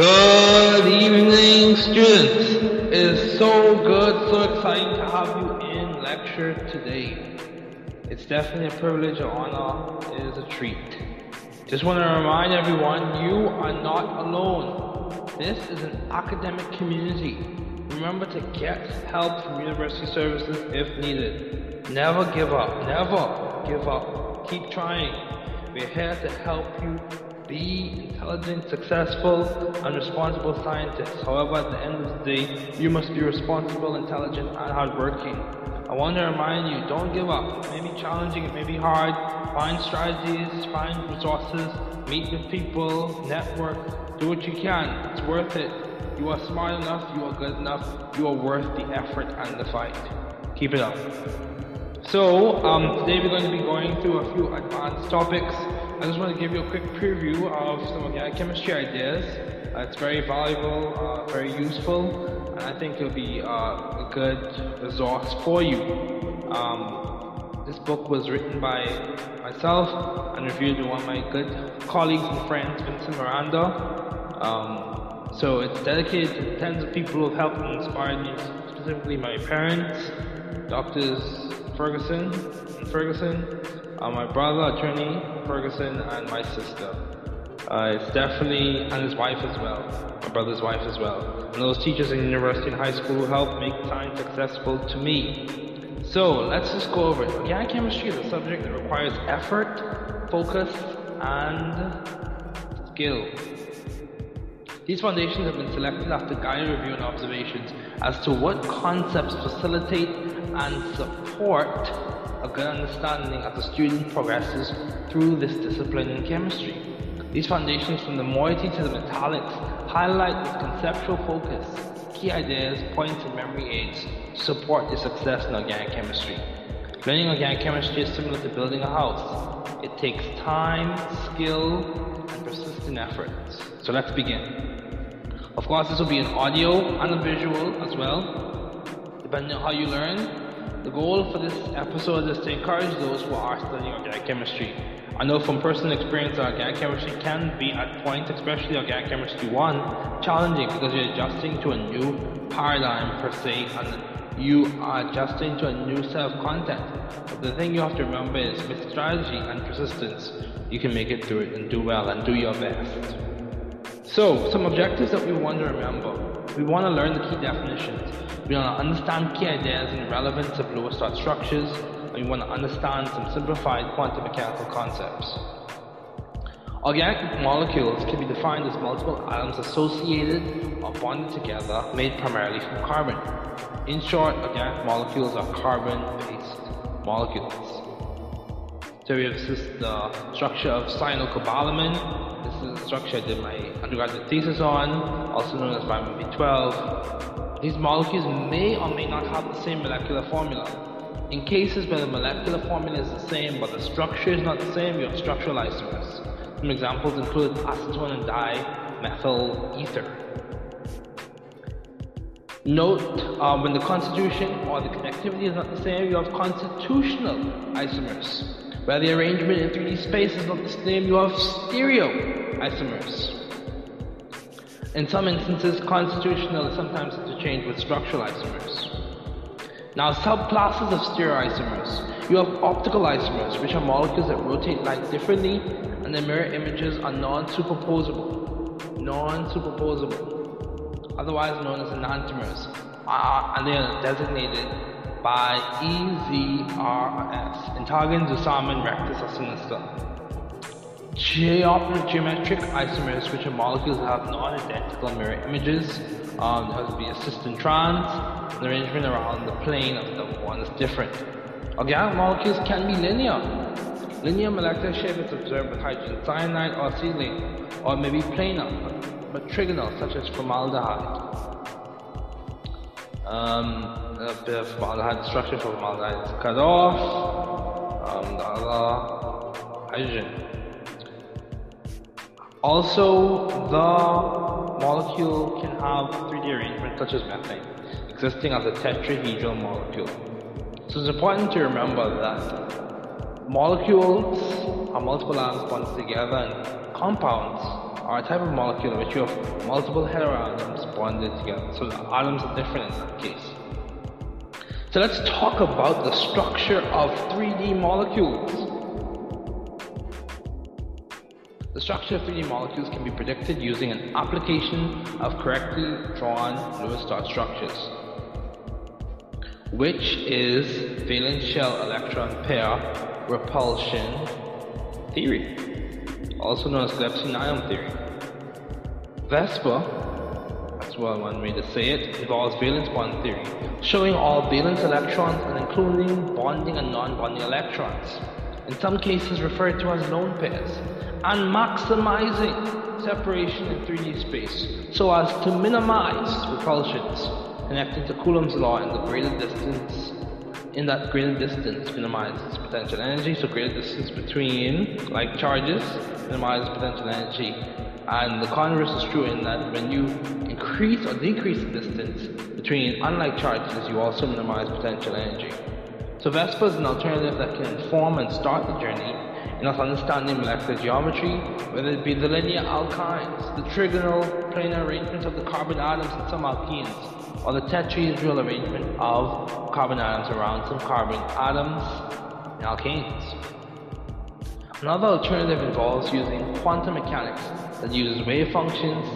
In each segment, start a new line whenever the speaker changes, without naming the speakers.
Good evening, students. It is so good, so exciting to have you in lecture today. It's definitely a privilege, an honor, it is a treat. Just want to remind everyone, you are not alone. This is an academic community. Remember to get help from university services if needed. Never give up. Never give up. Keep trying. We're here to help you be intelligent, successful, and responsible scientists. However, at the end of the day, you must be responsible, intelligent, and hardworking. I want to remind you, don't give up. It may be challenging, it may be hard. Find strategies, find resources, meet with people, network, do what you can. It's worth it. You are smart enough, you are good enough, you are worth the effort and the fight. Keep it up. So, um, today we're going to be going through a few advanced topics. I just want to give you a quick preview of some organic chemistry ideas. Uh, it's very valuable, uh, very useful, and I think it'll be uh, a good resource for you. Um, this book was written by myself and reviewed by one of my good colleagues and friends, Vincent Miranda. Um, so it's dedicated to tens of people who have helped and inspired me, specifically my parents, doctors Ferguson and Ferguson, uh, my brother, attorney Ferguson, and my sister. Uh, it's definitely, and his wife as well, my brother's wife as well. And those teachers in university and high school who helped make science accessible to me. So let's just go over it. Organic chemistry is a subject that requires effort, focus, and skill. These foundations have been selected after guided review and observations as to what concepts facilitate and support a good understanding as the student progresses through this discipline in chemistry. These foundations from the moiety to the metallics highlight with conceptual focus key ideas, points, and memory aids to support your success in organic chemistry. Learning organic chemistry is similar to building a house. It takes time, skill, and persistent efforts. So let's begin. Of course, this will be an audio and a visual as well, depending on how you learn. The goal for this episode is to encourage those who are studying organic chemistry. I know from personal experience that organic chemistry can be at points, especially organic chemistry 1, challenging because you're adjusting to a new paradigm per se and you are adjusting to a new set of content. But the thing you have to remember is with strategy and persistence, you can make it through it and do well and do your best. So, some objectives that we want to remember. We want to learn the key definitions. We want to understand key ideas and relevance of Lewis-Dot structures, and we want to understand some simplified quantum mechanical concepts. Organic molecules can be defined as multiple atoms associated or bonded together, made primarily from carbon. In short, organic molecules are carbon-based molecules. Have this, the structure of cyanocobalamin. This is the structure I did my undergraduate thesis on, also known as vitamin B12. These molecules may or may not have the same molecular formula. In cases where the molecular formula is the same but the structure is not the same, you have structural isomers. Some examples include acetone and dimethyl ether. Note uh, when the constitution or the connectivity is not the same, you have constitutional isomers. Where the arrangement in 3D space is not the same, you have stereo isomers. In some instances, constitutional is sometimes interchanged with structural isomers. Now, subclasses of stereoisomers. You have optical isomers, which are molecules that rotate light differently, and their mirror images are non-superposable. Non-superposable. Otherwise known as enantiomers. Uh, and they are designated by EZRS. Entgegen, Zusammen, Rectus, or Sinister geometric isomers, which are molecules that have non-identical mirror images. Um, there has to be a trans, an arrangement around the plane of the one is different. Organic molecules can be linear. Linear molecular shape is observed with hydrogen cyanide or acetylene, or maybe planar, but trigonal, such as formaldehyde. Um, of formaldehyde structure for formaldehyde is cut off. Um, the other hydrogen also, the molecule can have 3D arrangement such as methane, existing as a tetrahedral molecule. So it's important to remember that molecules are multiple atoms bonded together and compounds are a type of molecule in which you have multiple heteroatoms bonded together. So the atoms are different in that case. So let's talk about the structure of 3D molecules. The structure of 3D molecules can be predicted using an application of correctly drawn Lewis dot structures, which is valence shell electron pair repulsion theory, also known as Gillespie-Nyholm theory. VSEPR, that's well one way to say it, involves valence bond theory, showing all valence electrons and including bonding and non-bonding electrons, in some cases referred to as lone pairs, and maximizing separation in 3D space so as to minimize repulsions, connecting to Coulomb's law and the greater distance in that greater distance minimizes potential energy, so greater distance between like charges minimizes potential energy. And the converse is true in that when you increase or decrease the distance between unlike charges, you also minimize potential energy. So VSEPR is an alternative that can inform and start the journey in us understanding molecular geometry, whether it be the linear alkynes, the trigonal planar arrangements of the carbon atoms in some alkenes, or the tetrahedral arrangement of carbon atoms around some carbon atoms in alkanes. Another alternative involves using quantum mechanics that uses wave functions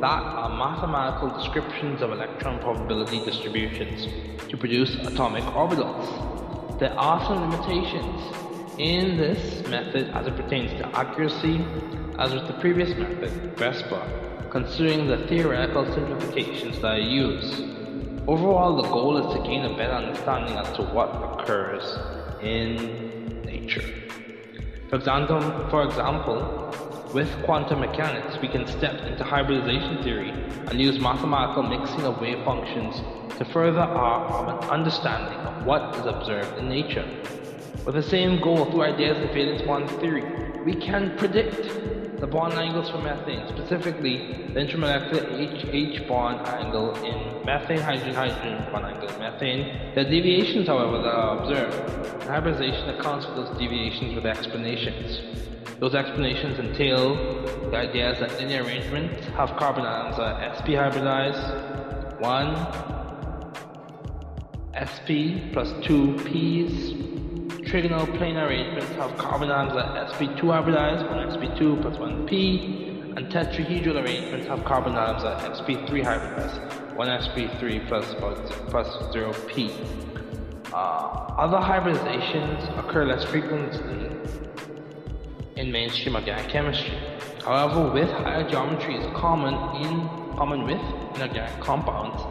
that are mathematical descriptions of electron probability distributions to produce atomic orbitals. There are some limitations in this method as it pertains to accuracy, as with the previous method, VSEPR, considering the theoretical simplifications that I use. Overall, the goal is to gain a better understanding as to what occurs in nature. For example, for example, with quantum mechanics, we can step into hybridization theory and use mathematical mixing of wave functions to further our understanding of what is observed in nature. With the same goal through ideas of valence bond theory, we can predict the bond angles for methane, specifically the intermolecular HH bond angle in methane, hydrogen, hydrogen bond angle in methane. The deviations, however, that are observed. hybridization accounts for those deviations with explanations. Those explanations entail the ideas that linear arrangements have carbon atoms are sp hybridized, 1 sp plus 2 p's trigonal planar arrangements have carbon atoms at sp2 hybridized, one sp2 plus one p, and tetrahedral arrangements have carbon atoms at sp3 hybridized, one sp3 plus, plus 0p. Uh, other hybridizations occur less frequently in mainstream organic chemistry. However, with higher geometry is common in common with inorganic compounds,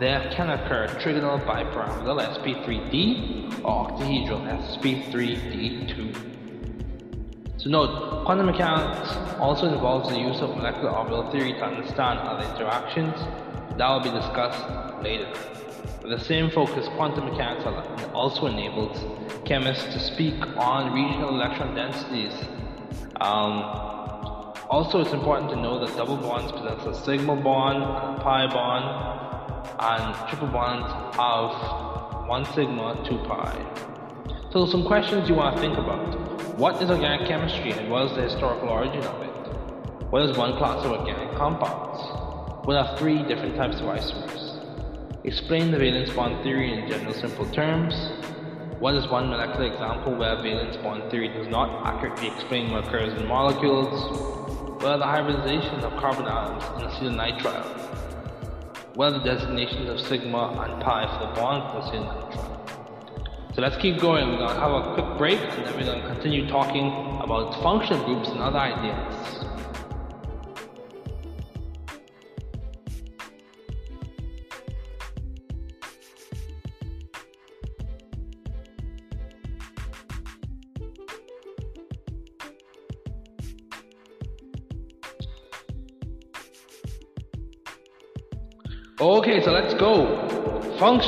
there can occur trigonal bipyramidal sp3d or octahedral sp3d2. So note, quantum mechanics also involves the use of molecular orbital theory to understand other interactions. That will be discussed later. With the same focus, quantum mechanics also enables chemists to speak on regional electron densities. Um, also, it's important to know that double bonds possess a sigma bond a pi bond, and triple bonds of 1 sigma 2 pi. So some questions you want to think about. What is organic chemistry and what is the historical origin of it? What is one class of organic compounds? What are three different types of isomers? Explain the valence bond theory in general simple terms. What is one molecular example where valence bond theory does not accurately explain what occurs in molecules? What are the hybridizations of carbon atoms in acetonitrile? What are the designations of sigma and pi for the bond So let's keep going. We're to have a quick break and then we're to continue talking about functional groups and other ideas.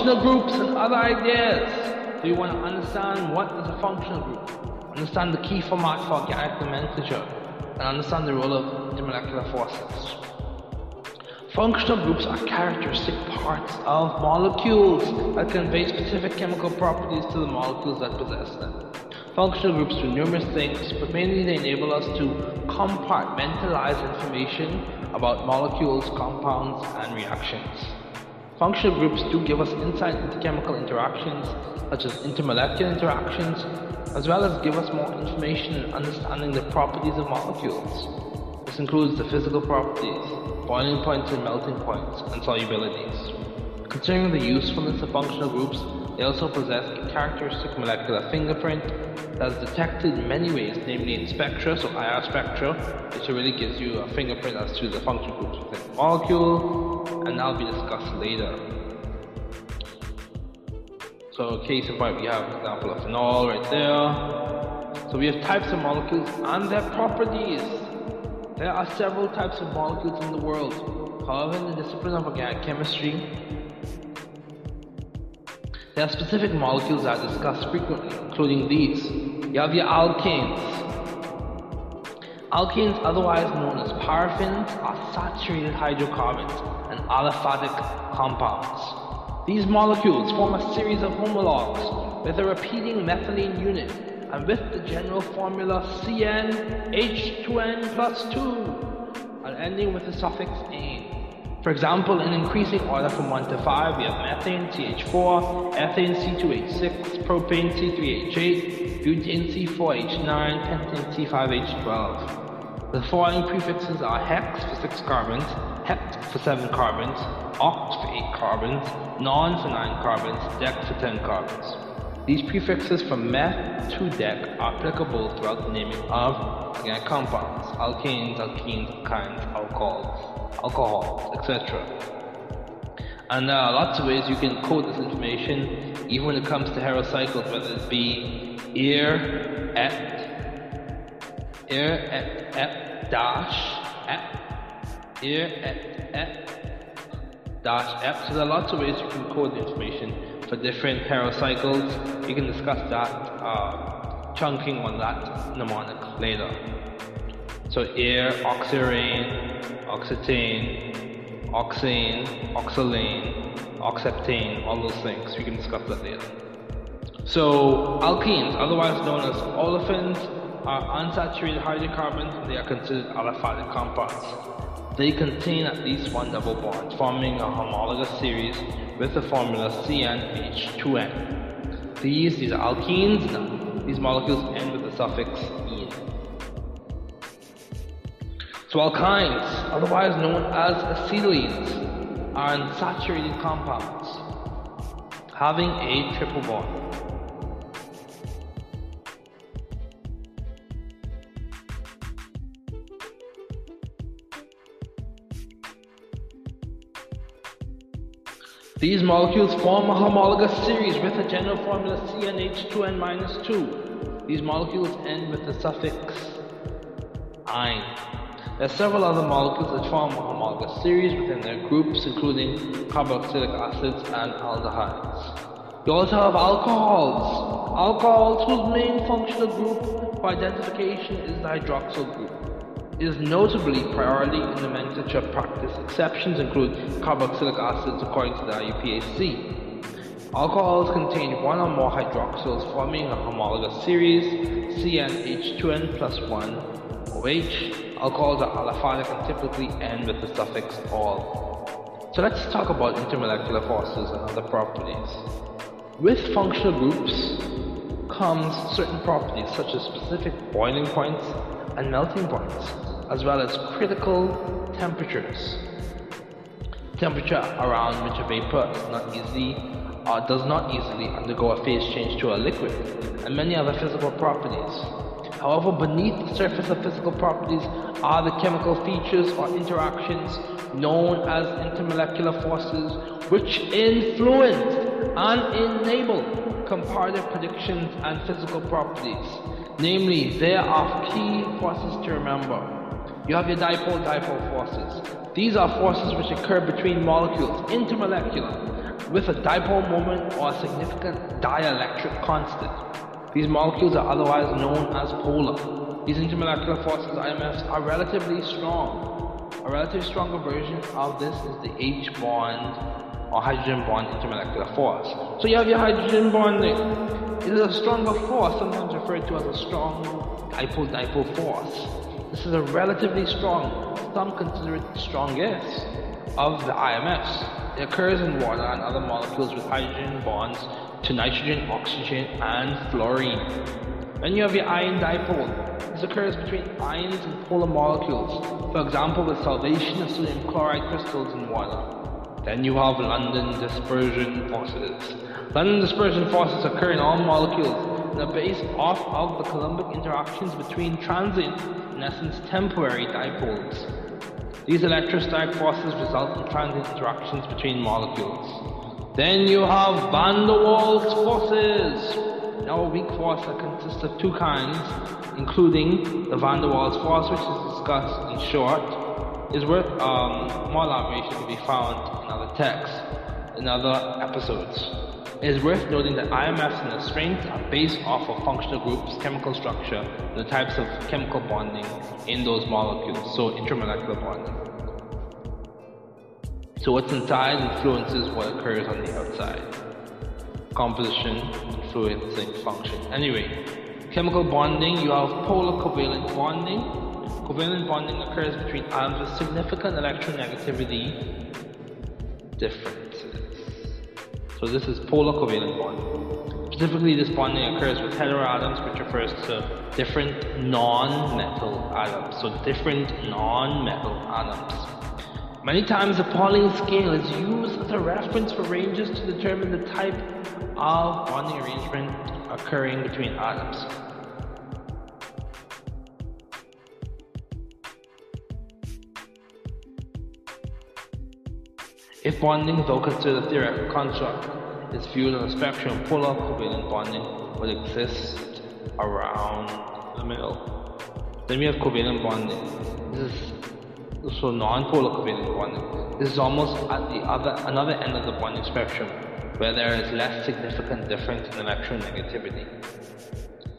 Functional groups and other ideas. Do you want to understand what is a functional group? Understand the key format for organic nomenclature and understand the role of intermolecular forces. Functional groups are characteristic parts of molecules that convey specific chemical properties to the molecules that possess them. Functional groups do numerous things, but mainly they enable us to compartmentalize information about molecules, compounds, and reactions. Functional groups do give us insight into chemical interactions, such as intermolecular interactions, as well as give us more information in understanding the properties of molecules. This includes the physical properties, boiling points and melting points, and solubilities. Considering the usefulness of functional groups, they also possess a characteristic molecular fingerprint that is detected in many ways, namely in spectra, so IR spectra, which really gives you a fingerprint as to the functional groups within the molecule, and that'll be discussed later. So case in point, we have an example of phenol right there. So we have types of molecules and their properties. There are several types of molecules in the world. However, in the discipline of organic chemistry, there are specific molecules that are discussed frequently, including these. You have your alkanes. Alkanes, otherwise known as paraffins, are saturated hydrocarbons and aliphatic compounds. These molecules form a series of homologs with a repeating methylene unit and with the general formula CnH2n plus 2 and ending with the suffix ane. For example, in increasing order from 1 to 5, we have methane CH4, ethane C2H6, propane C3H8, butane C4H9, pentane C5H12. The following prefixes are hex for 6 carbons, hept for 7 carbons, oct for 8 carbons, non for 9 carbons, dec for 10 carbons. These prefixes from meth to dec are applicable throughout the naming of organic compounds, alkanes, alkenes, alkynes, alcohols alcohol, etc. And there are lots of ways you can code this information, even when it comes to heterocycles, whether it be ear, et, ear, et, et, dash, et, ear, et, et, dash, et. So there are lots of ways you can code the information for different heterocycles. You can discuss that uh, chunking on that mnemonic later. So air, oxirane, oxetane, oxane, oxolane, oxeptane, all those things. We can discuss that later. So alkenes, otherwise known as olefins, are unsaturated hydrocarbons and they are considered aliphatic compounds. They contain at least one double bond, forming a homologous series with the formula CnH2n. These, these are alkenes, these molecules end with the suffix ene. So alkynes, otherwise known as acetylenes, are unsaturated compounds having a triple bond. These molecules form a homologous series with a general formula CnH2n-2. These molecules end with the suffix "-ine". There are several other molecules that form a homologous series within their groups, including carboxylic acids and aldehydes. You also have alcohols. Alcohols whose main functional group for identification is the hydroxyl group. Is notably priority in the nomenclature practice. Exceptions include carboxylic acids according to the IUPAC. Alcohols contain one or more hydroxyls forming a homologous series, CnH2n plus 1 OH, Alcohols are aliphatic and typically end with the suffix "-ol". So let's talk about intermolecular forces and other properties. With functional groups comes certain properties such as specific boiling points and melting points, as well as critical temperatures. Temperature around which a vapor not easily uh, does not easily undergo a phase change to a liquid, and many other physical properties. However, beneath the surface of physical properties are the chemical features or interactions known as intermolecular forces which influence and enable comparative predictions and physical properties. Namely, there are key forces to remember. You have your dipole-dipole forces. These are forces which occur between molecules, intermolecular, with a dipole moment or a significant dielectric constant. These molecules are otherwise known as polar. These intermolecular forces, IMFs, are relatively strong. A relatively stronger version of this is the H bond or hydrogen bond intermolecular force. So you have your hydrogen bonding. It is a stronger force, sometimes referred to as a strong dipole-dipole force. This is a relatively strong, some consider it the strongest, of the IMFs. It occurs in water and other molecules with hydrogen bonds to nitrogen, oxygen, and fluorine. Then you have your ion dipole. This occurs between ions and polar molecules, for example with solvation of sodium chloride crystals in water. Then you have London dispersion forces. London dispersion forces occur in all molecules and are based off of the Coulombic interactions between transient, in essence temporary dipoles. These electrostatic forces result in transient interactions between molecules. Then you have van der Waals forces. Now a weak force that consists of two kinds, including the van der Waals force, which is discussed in short, is worth um, more elaboration to be found in other texts, in other episodes. It is worth noting that IMFs and their strength are based off of functional groups, chemical structure, and the types of chemical bonding in those molecules, so intramolecular bonding. So what's inside influences what occurs on the outside. Composition, influencing function. Anyway, chemical bonding, you have polar covalent bonding. Covalent bonding occurs between atoms with significant electronegativity differences. So this is polar covalent bonding. Specifically, this bonding occurs with heteroatoms, which refers to different non-metal atoms. So different non-metal atoms. Many times the Pauling scale is used as a reference for ranges to determine the type of bonding arrangement occurring between atoms. If bonding, though considered a theoretical construct, is viewed on a spectrum, of polar covalent bonding would exist around the middle. Then we have covalent bonding. This is so non-polar covalent bonding. This is almost at the other another end of the bonding spectrum, where there is less significant difference in electronegativity.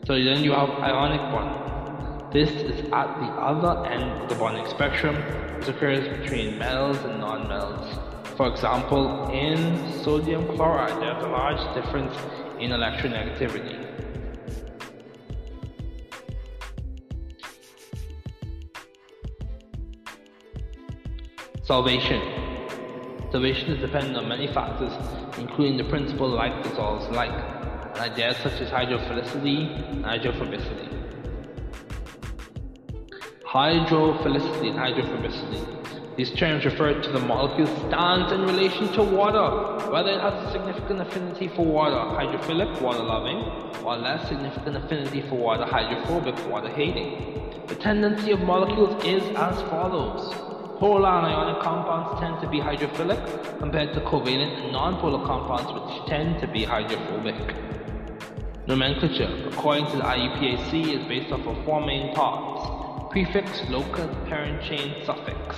So then you have ionic bonding. This is at the other end of the bonding spectrum. This occurs between metals and non-metals. For example, in sodium chloride, there's a large difference in electronegativity. Solvation. Solvation is dependent on many factors, including the principle like dissolves like, and ideas such as hydrophilicity and hydrophobicity. Hydrophilicity and hydrophobicity these terms refer to the molecule's stance in relation to water, whether it has a significant affinity for water, hydrophilic, water-loving, or less significant affinity for water, hydrophobic, water-hating. The tendency of molecules is as follows. Polar ionic compounds tend to be hydrophilic compared to covalent and nonpolar compounds which tend to be hydrophobic. Nomenclature, according to the IUPAC, is based off of four main parts. Prefix, locus, parent chain, suffix.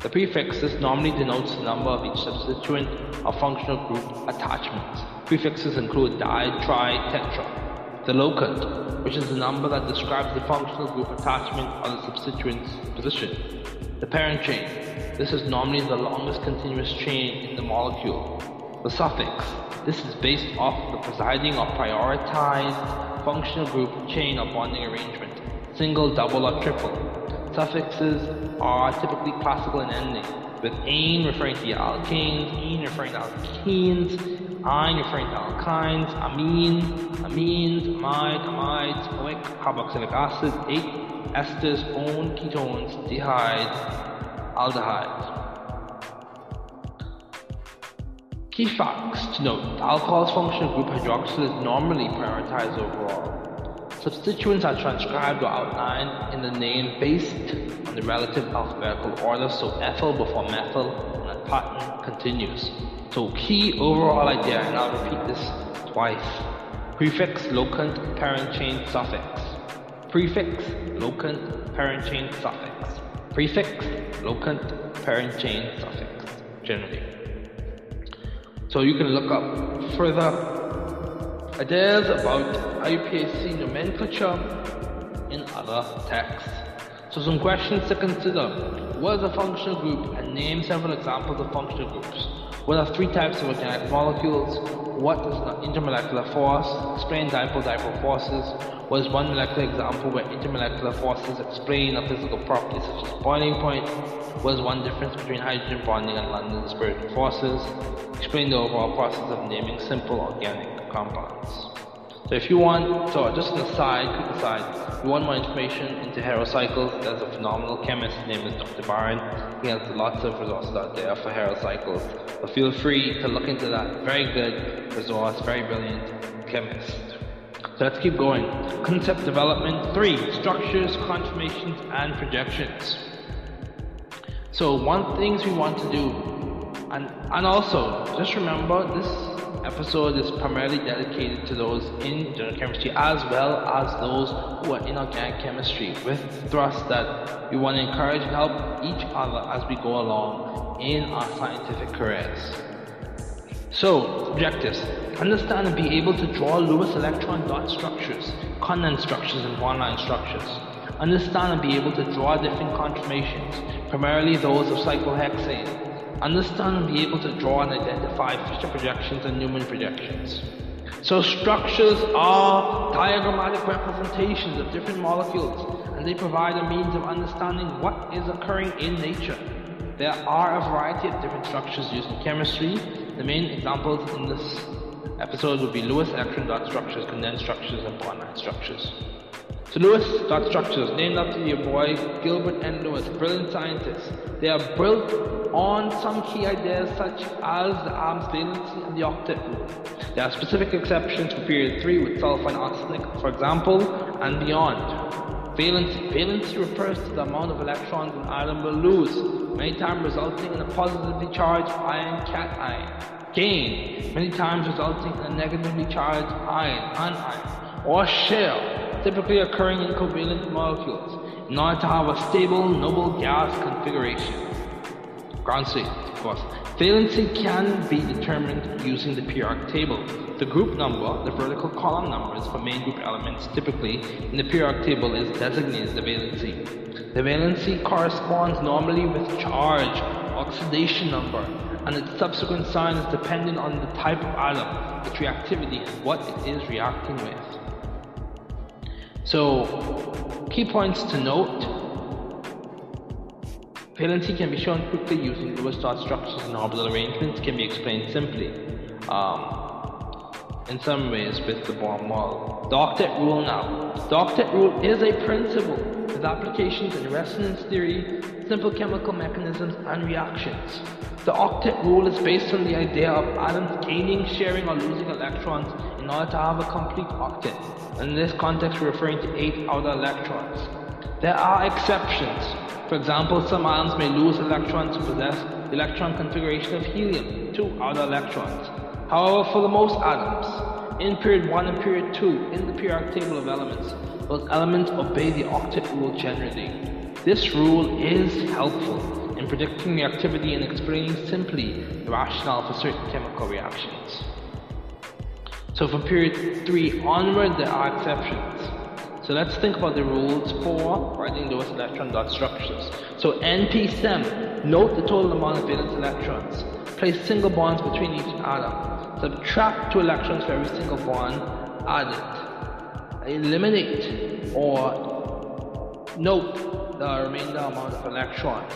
The prefixes normally denotes the number of each substituent or functional group attachments. Prefixes include di, tri, tetra. The locant, which is the number that describes the functional group attachment or the substituent's position. The parent chain. This is normally the longest continuous chain in the molecule. The suffix. This is based off the presiding or prioritized functional group chain or bonding arrangement. Single, double, or triple. Suffixes are typically classical in ending, with "-ane" referring to the alkanes, "-ene" referring to alkenes, "-ine" referring to alkynes, "-amine", amines, amide, amides, oic, carboxylic acid, "-ate", esters, "-one", ketones, dehyde, aldehydes. Key facts to note, alcohol's functional group hydroxyl is normally prioritized overall. Substituents are transcribed or outlined in the name based on the relative alphabetical order, so ethyl before methyl, and that pattern continues. So key overall idea, and I'll repeat this twice. Prefix, locant, parent chain, suffix. Prefix, locant, parent chain, suffix. Prefix, locant, parent chain, suffix, generally. So you can look up further Ideas about IUPAC nomenclature in other texts. So some questions to consider. What is a functional group? And name several examples of functional groups. What are three types of organic molecules? What is an intermolecular force? Explain dipole-dipole forces. What is one molecular example where intermolecular forces explain a physical property such as boiling point? What is one difference between hydrogen bonding and London dispersion forces? Explain the overall process of naming simple organic compounds. So if you want, so just an aside, quick aside, you want more information into heterocycles, there's a phenomenal chemist, his name is Dr. Byron. He has lots of resources out there for heterocycles. But feel free to look into that. Very good resource, very brilliant chemist. So let's keep going. Concept development three, structures, conformations, and projections. So one things we want to do, and, and also just remember this episode is primarily dedicated to those in general chemistry as well as those who are in organic chemistry with thrust that we want to encourage and help each other as we go along in our scientific careers. So, objectives. Understand and be able to draw Lewis electron dot structures, condensed structures, and bond-line structures. Understand and be able to draw different conformations, primarily those of cyclohexane, understand and be able to draw and identify Fischer projections and Newman projections. So structures are diagrammatic representations of different molecules and they provide a means of understanding what is occurring in nature. There are a variety of different structures used in chemistry. The main examples in this episode would be Lewis electron dot structures, condensed structures, and bond structures. So Lewis dot structures, named after your boy Gilbert N. Lewis, brilliant scientists. They are built on some key ideas such as the arms valency and the octet rule. There are specific exceptions for period 3 with sulfur and arsenic, for example, and beyond. Valency. Valency refers to the amount of electrons an atom will lose, many times resulting in a positively charged ion cation. Gain, many times resulting in a negatively charged ion, anion, or shell typically occurring in covalent molecules in order to have a stable noble gas configuration. Ground state, of course. Valency can be determined using the periodic table. The group number, the vertical column numbers for main group elements typically in the periodic table is designated the valency. The valency corresponds normally with charge, oxidation number, and its subsequent sign is dependent on the type of atom, its reactivity, and what it is reacting with. So, key points to note. Valency can be shown quickly using Lewis dot structures and orbital arrangements can be explained simply. Um, in some ways with the Bohr model. The octet rule now. The octet rule is a principle with applications in resonance theory, simple chemical mechanisms, and reactions. The octet rule is based on the idea of atoms gaining, sharing, or losing electrons in order to have a complete octet. In this context, we're referring to eight outer electrons. There are exceptions. For example, some atoms may lose electrons to possess the electron configuration of helium, two outer electrons. However, for the most atoms, in period 1 and period 2, in the periodic table of elements, those elements obey the octet rule generally. This rule is helpful in predicting the activity and explaining simply the rationale for certain chemical reactions. So from period 3 onward, there are exceptions. So let's think about the rules for writing those electron dot structures. So NP-SEM, note the total amount of valence electrons. Place single bonds between each atom. Subtract two electrons for every single bond added. Eliminate or note the remainder amount of electrons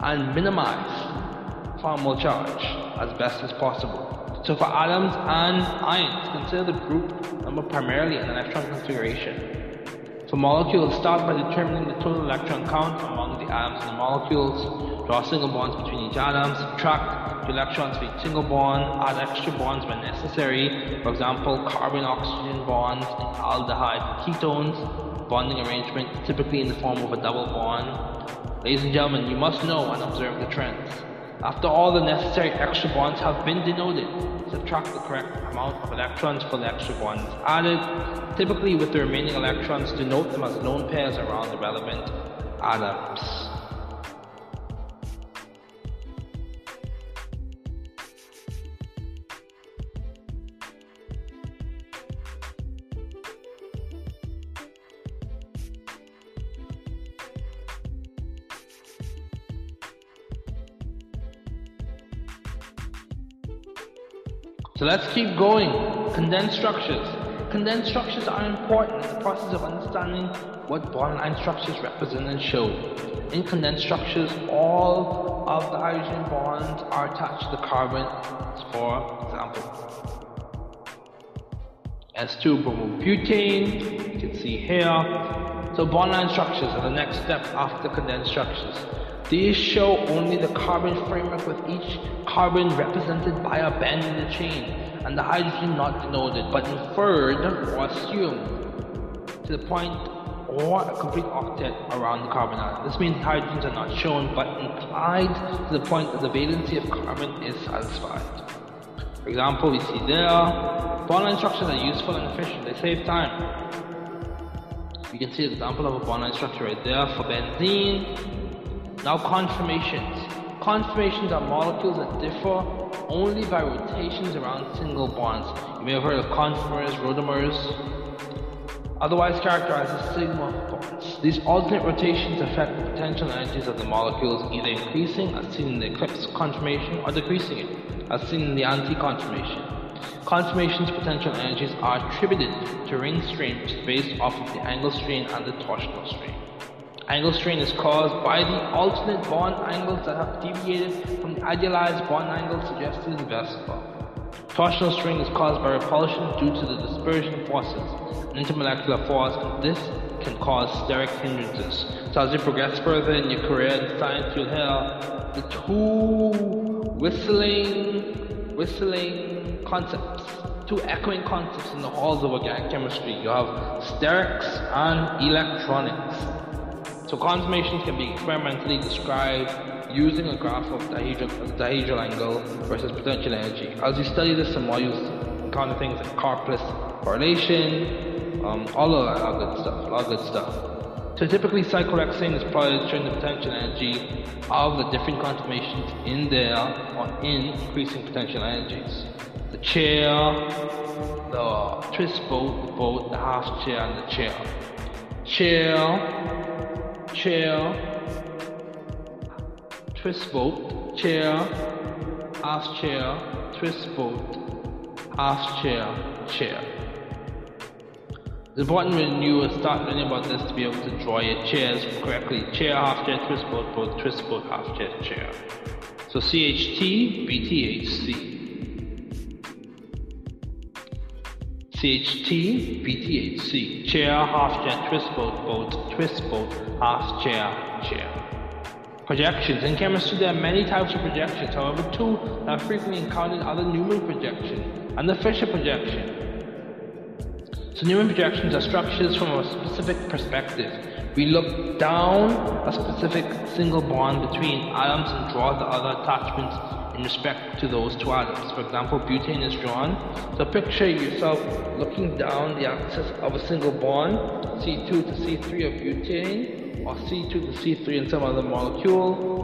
and minimize formal charge as best as possible. So for atoms and ions, consider the group number primarily an electron configuration. For molecules, start by determining the total electron count among the atoms in the molecules, draw single bonds between each atom, subtract the electrons for each single bond, add extra bonds when necessary, for example, carbon-oxygen bonds in aldehyde ketones, bonding arrangement typically in the form of a double bond, Ladies and gentlemen, you must know and observe the trends. After all the necessary extra bonds have been denoted, subtract the correct amount of electrons for the extra bonds added, typically with the remaining electrons denote them as lone pairs around the relevant atoms. So let's keep going. Condensed structures. Condensed structures are important in the process of understanding what bond line structures represent and show. In condensed structures, all of the hydrogen bonds are attached to the carbon, for example. S2 bromobutane, you can see here. So bond line structures are the next step after condensed structures. These show only the carbon framework with each carbon represented by a bend in the chain, and the hydrogen not denoted, but inferred or assumed to the point or a complete octet around the carbon atom. This means hydrogens are not shown, but implied to the point that the valency of carbon is satisfied. For example, we see there, bond line structures are useful and efficient. They save time. You can see an example of a bond line structure right there for benzene, now conformations. Conformations are molecules that differ only by rotations around single bonds. You may have heard of conformers, rotamers, otherwise characterized as sigma bonds. These alternate rotations affect the potential energies of the molecules, either increasing, as seen in the eclipse conformation, or decreasing it, as seen in the anti-conformation. Conformation's potential energies are attributed to ring strain, based off of the angle strain and the torsional strain. Angle strain is caused by the alternate bond angles that have deviated from the idealized bond angle suggested in VSEPR. Torsional strain is caused by repulsion due to the dispersion forces, an intermolecular force, and this can cause steric hindrances. So as you progress further in your career in science, you'll hear the two whistling, whistling concepts, two echoing concepts in the halls of organic chemistry. You have sterics and electronics. So conformations can be experimentally described using a graph of dihedral, dihedral angle versus potential energy. As you study this, some more you encounter things like Karplus correlation, um, all of that, good stuff, all good stuff. So typically cyclohexane is plotted showing the potential energy of the different conformations in there or in increasing potential energies. The chair, the twist boat, the boat, the half chair, and the chair. Chair chair, twist boat, chair, half chair, twist boat, half chair, chair. It's important when you start learning about this to be able to draw your chairs correctly. Chair, half chair, twist boat, boat, twist boat, half chair, chair. So CHT, BTHC. CHT, chair, half chair, twist boat, boat, twist boat, half chair, chair. Projections. In chemistry, there are many types of projections. However, two that are frequently encountered are the Newman projection and the Fischer projection. So Newman projections are structures from a specific perspective. We look down a specific single bond between atoms and draw the other attachments in respect to those two atoms. For example, butane is drawn. So picture yourself looking down the axis of a single bond, C2 to C3 of butane, or C2 to C3 in some other molecule.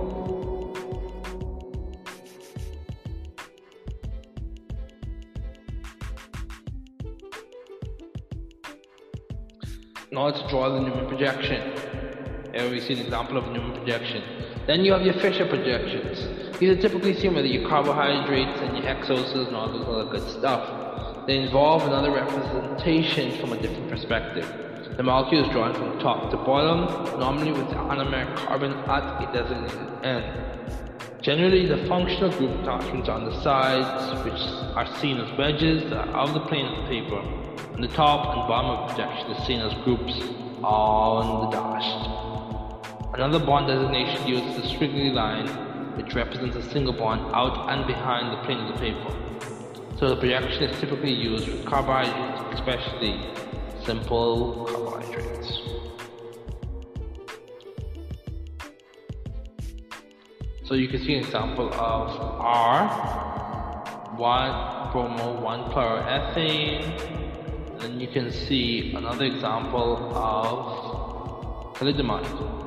Now let's draw the Newman projection. Here we see an example of Newman projection. Then you have your Fischer projections. These are typically seen with your carbohydrates and your hexoses and all those other good stuff. They involve another representation from a different perspective. The molecule is drawn from top to bottom, normally with the anomeric carbon at a designated end. Generally, the functional group attachments on the sides, which are seen as wedges, are of the plane of the paper, and the top and bottom of projection is seen as groups on the dashed. Another bond designation uses the squiggly line, which represents a single bond out and behind the plane of the paper. So the projection is typically used with carbohydrates, especially simple carbohydrates. So you can see an example of R, 1 bromo, 1 chloroethane, and you can see another example of thalidomide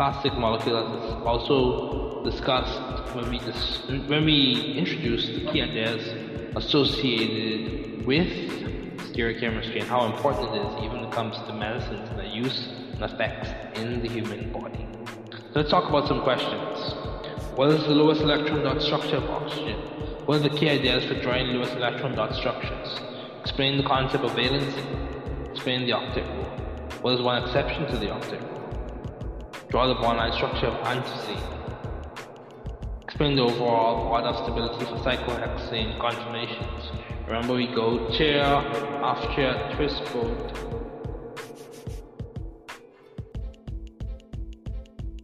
plastic molecule as also discussed when we, dis when we introduced the key ideas associated with stereochemistry and how important it is even when it comes to medicines and their use and effects in the human body. Let's talk about some questions. What is the Lewis electron dot structure of oxygen? What are the key ideas for drawing Lewis electron dot structures? Explain the concept of valency. Explain the octet rule. What is one exception to the octet rule? Draw the bond-line structure of antizine. Explain the overall of stability for cyclohexane conformations. Remember we go chair, half chair, twist boat,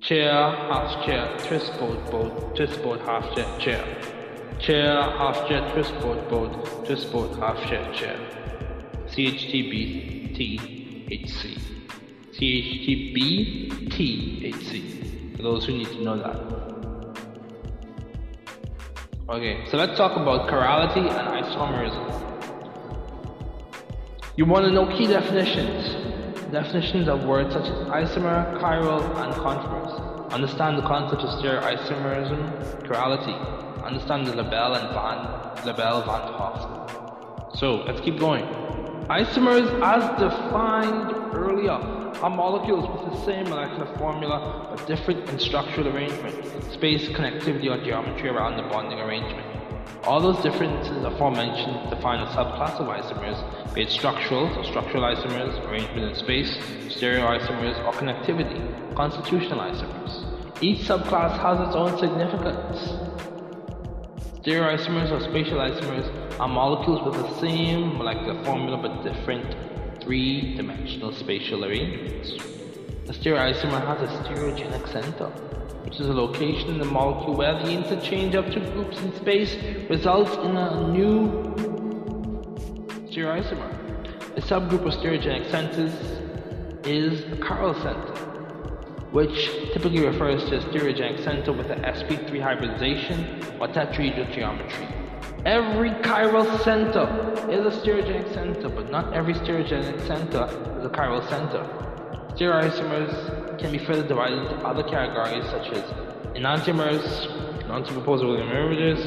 chair, half chair, twist boat, boat, twist boat, half chair, chair. Chair, half chair, twist boat, boat, twist boat, half chair, chair. CHTBTHC. CHTBTHC. For those who need to know that. Okay, so let's talk about chirality and isomerism. You want to know key definitions. Definitions of words such as isomer, chiral, and conference. Understand the concept of stereoisomerism, chirality. Understand the Lebel and Van Lebel Van Hoff. So let's keep going. Isomers, as defined earlier, are molecules with the same molecular formula but different in structural arrangement, space, connectivity, or geometry around the bonding arrangement. All those differences aforementioned define a subclass of isomers, be it structural, so structural isomers, arrangement in space, stereoisomers, or connectivity, constitutional isomers. Each subclass has its own significance. Stereoisomers or spatial isomers are molecules with the same molecular formula but different three-dimensional spatial arrangements. A stereoisomer has a stereogenic center, which is a location in the molecule where the interchange of two groups in space results in a new stereoisomer. A subgroup of stereogenic centers is a chiral center, which typically refers to a stereogenic center with an sp3 hybridization or tetrahedral geometry. Every chiral center is a stereogenic center, but not every stereogenic center is a chiral center. Stereoisomers can be further divided into other categories such as enantiomers, non-superposable images,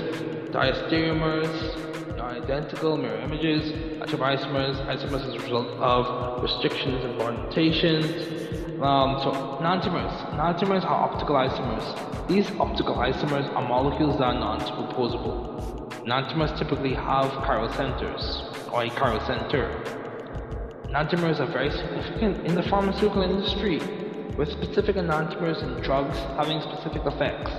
diastereomers, non-identical mirror images, atropisomers, isomers as a result of restrictions and bond mutations, um, so enantiomers. Enantiomers are optical isomers. These optical isomers are molecules that are non-superposable. Enantiomers typically have chiral centers, or a chiral center. Enantiomers are very significant in the pharmaceutical industry, with specific enantiomers in drugs having specific effects.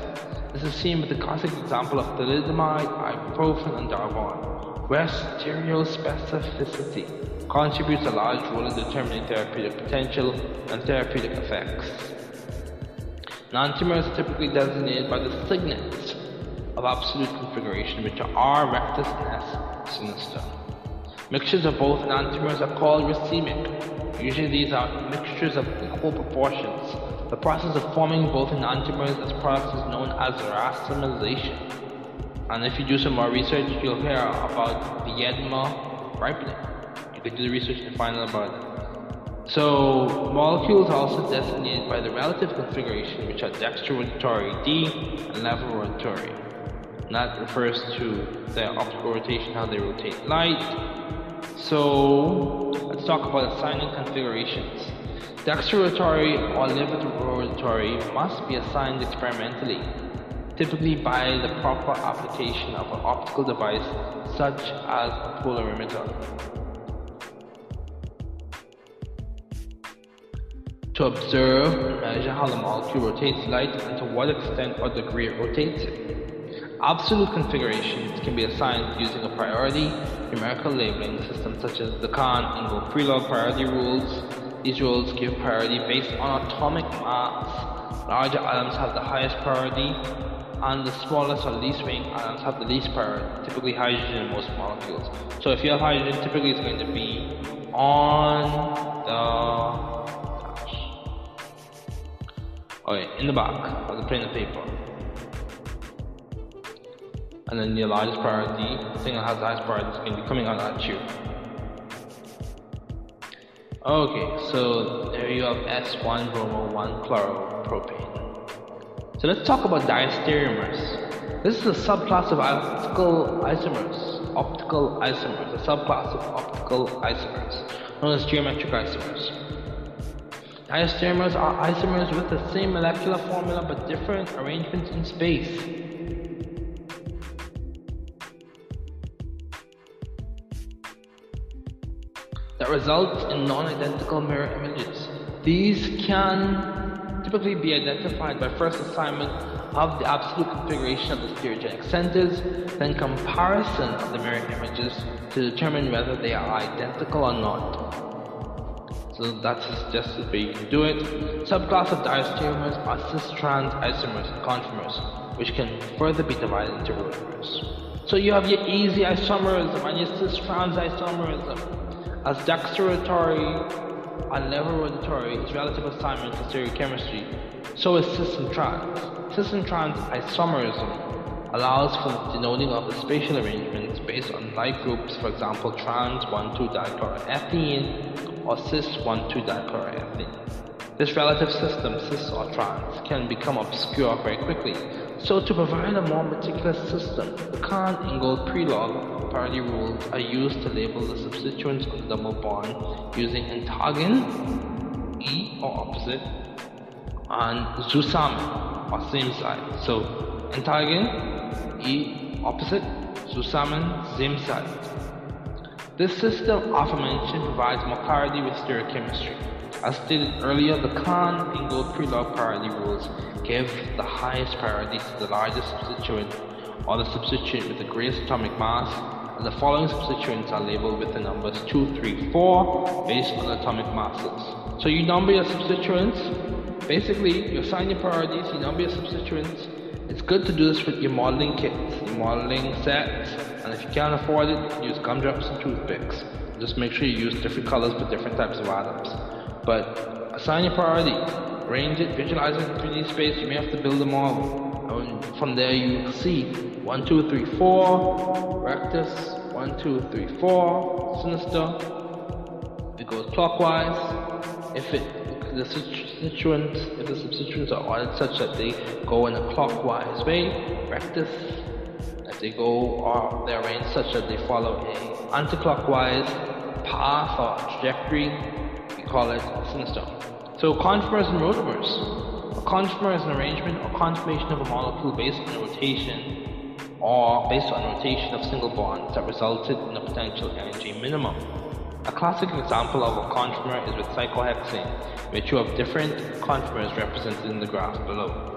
This is seen with the classic example of thalidomide, ibuprofen, and Darvon, where stereospecificity contributes a large role in determining therapeutic potential and therapeutic effects. Non-tumors are typically designated by the signets of absolute configuration, which are R rectus and S sinister. Mixtures of both enantiomers are called racemic. Usually these are mixtures of equal proportions. The process of forming both enantiomers as products is known as racemization. And if you do some more research, you'll hear about the Viedma ripening. You can do the research and find out about it. So molecules are also designated by the relative configuration, which are dextrorotatory D and levorotatory. And that refers to their optical rotation, how they rotate light. So let's talk about assigning configurations. Dextrorotatory or levorotatory must be assigned experimentally, typically by the proper application of an optical device such as a polarimeter. to observe and measure how the molecule rotates light and to what extent or degree it rotates it. Absolute configurations can be assigned using a priority numerical labeling system such as the Cahn-Ingold Prelog priority rules. These rules give priority based on atomic mass. Larger atoms have the highest priority and the smallest or least weighing atoms have the least priority, typically hydrogen in most molecules. So if you have hydrogen, typically it's going to be on the Okay, in the back of the plane of paper. And then the largest priority, the thing that has the highest priority is going to be coming out at you. Okay, so there you have S1 bromo 1 chloropropane. So let's talk about diastereomers. This is a subclass of optical isomers, optical isomers, a subclass of optical isomers, known as geometric isomers. Diastereomers are isomers with the same molecular formula but different arrangements in space. That results in non-identical mirror images. These can typically be identified by first assignment of the absolute configuration of the stereogenic centers, then comparison of the mirror images to determine whether they are identical or not. So that's suggested way you can do it. Subclass of diastereomers are cis-trans isomers and conformers, which can further be divided into rotors. So you have your E-Z isomerism and your cis-trans isomerism. As dextrorotatory and levorotatory is relative assignment to stereochemistry, so is cis and trans. Cis and trans isomerism allows for the denoting of the spatial arrangements based on like groups, for example, trans 1,2-dichloroethene or cis 1,2-dichloroethene. This relative system, cis or trans, can become obscure very quickly. So to provide a more meticulous system, the Cahn-Ingold-Prelog parity rules are used to label the substituents of the double bond using entgegen, E or opposite, and zusammen or same side. So entgegen, E opposite, zusammen, same side. This system aforementioned provides more clarity with stereochemistry. As stated earlier, the Cahn-Ingold-Prelog priority rules give the highest priority to the largest substituent or the substituent with the greatest atomic mass, and the following substituents are labeled with the numbers 2, 3, 4 based on atomic masses. So you number your substituents, basically you assign your priorities, you number your substituents. It's good to do this with your modeling kits, your modeling sets, and if you can't afford it, use gumdrops and toothpicks. Just make sure you use different colors for different types of atoms. But assign your priority, arrange it, visualize it in 3D space. You may have to build a model. And from there, you see 1, 2, 3, 4, rectus, 1, 2, 3, 4, sinister. It goes clockwise. If it the substituents, if the substituents are ordered such that they go in a clockwise way, rectus, if they go uh, or they're arranged such that they follow a anti-clockwise path or trajectory, call it sinister. So conformers and rotamers. A conformer is an arrangement or conformation of a molecule based on a rotation or based on rotation of single bonds that resulted in a potential energy minimum. A classic example of a conformer is with cyclohexane, which you have different conformers represented in the graph below.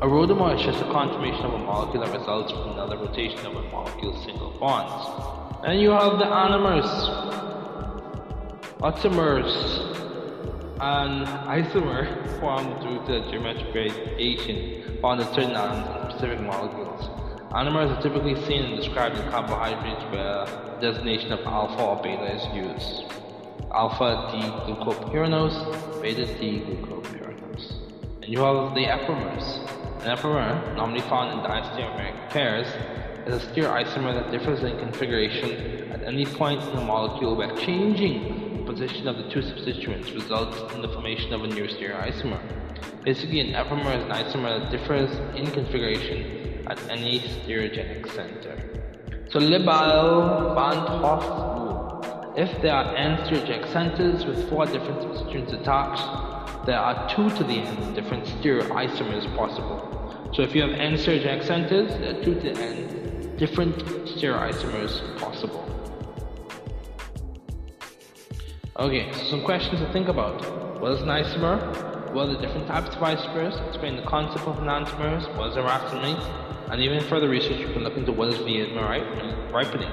A rotamer is just a conformation of a molecule that results from another rotation of a molecule's single bonds. And you have the anomers, Automers and isomer formed due to geometric gradation found in certain specific molecules. Anomers are typically seen and described in carbohydrates where designation of alpha or beta is used. Alpha D-glucopyranose, beta D-glucopyranose. And you have the epimers. An epimer, normally found in diastereomeric pairs, is a stereoisomer that differs in configuration at any point in the molecule by changing position of the two substituents results in the formation of a new stereoisomer. Basically, an epimer is an isomer that differs in configuration at any stereogenic center. So Le Bel Van 't Hoff rule. If there are n stereogenic centers with four different substituents attached, there are two to the n different stereoisomers possible. So if you have n stereogenic centers, there are two to the n different stereoisomers possible. Okay, so some questions to think about. What is an isomer? What are the different types of isomers? Explain the concept of enantiomers. What is a racemate? And even further research, you can look into what is Viedma ripening.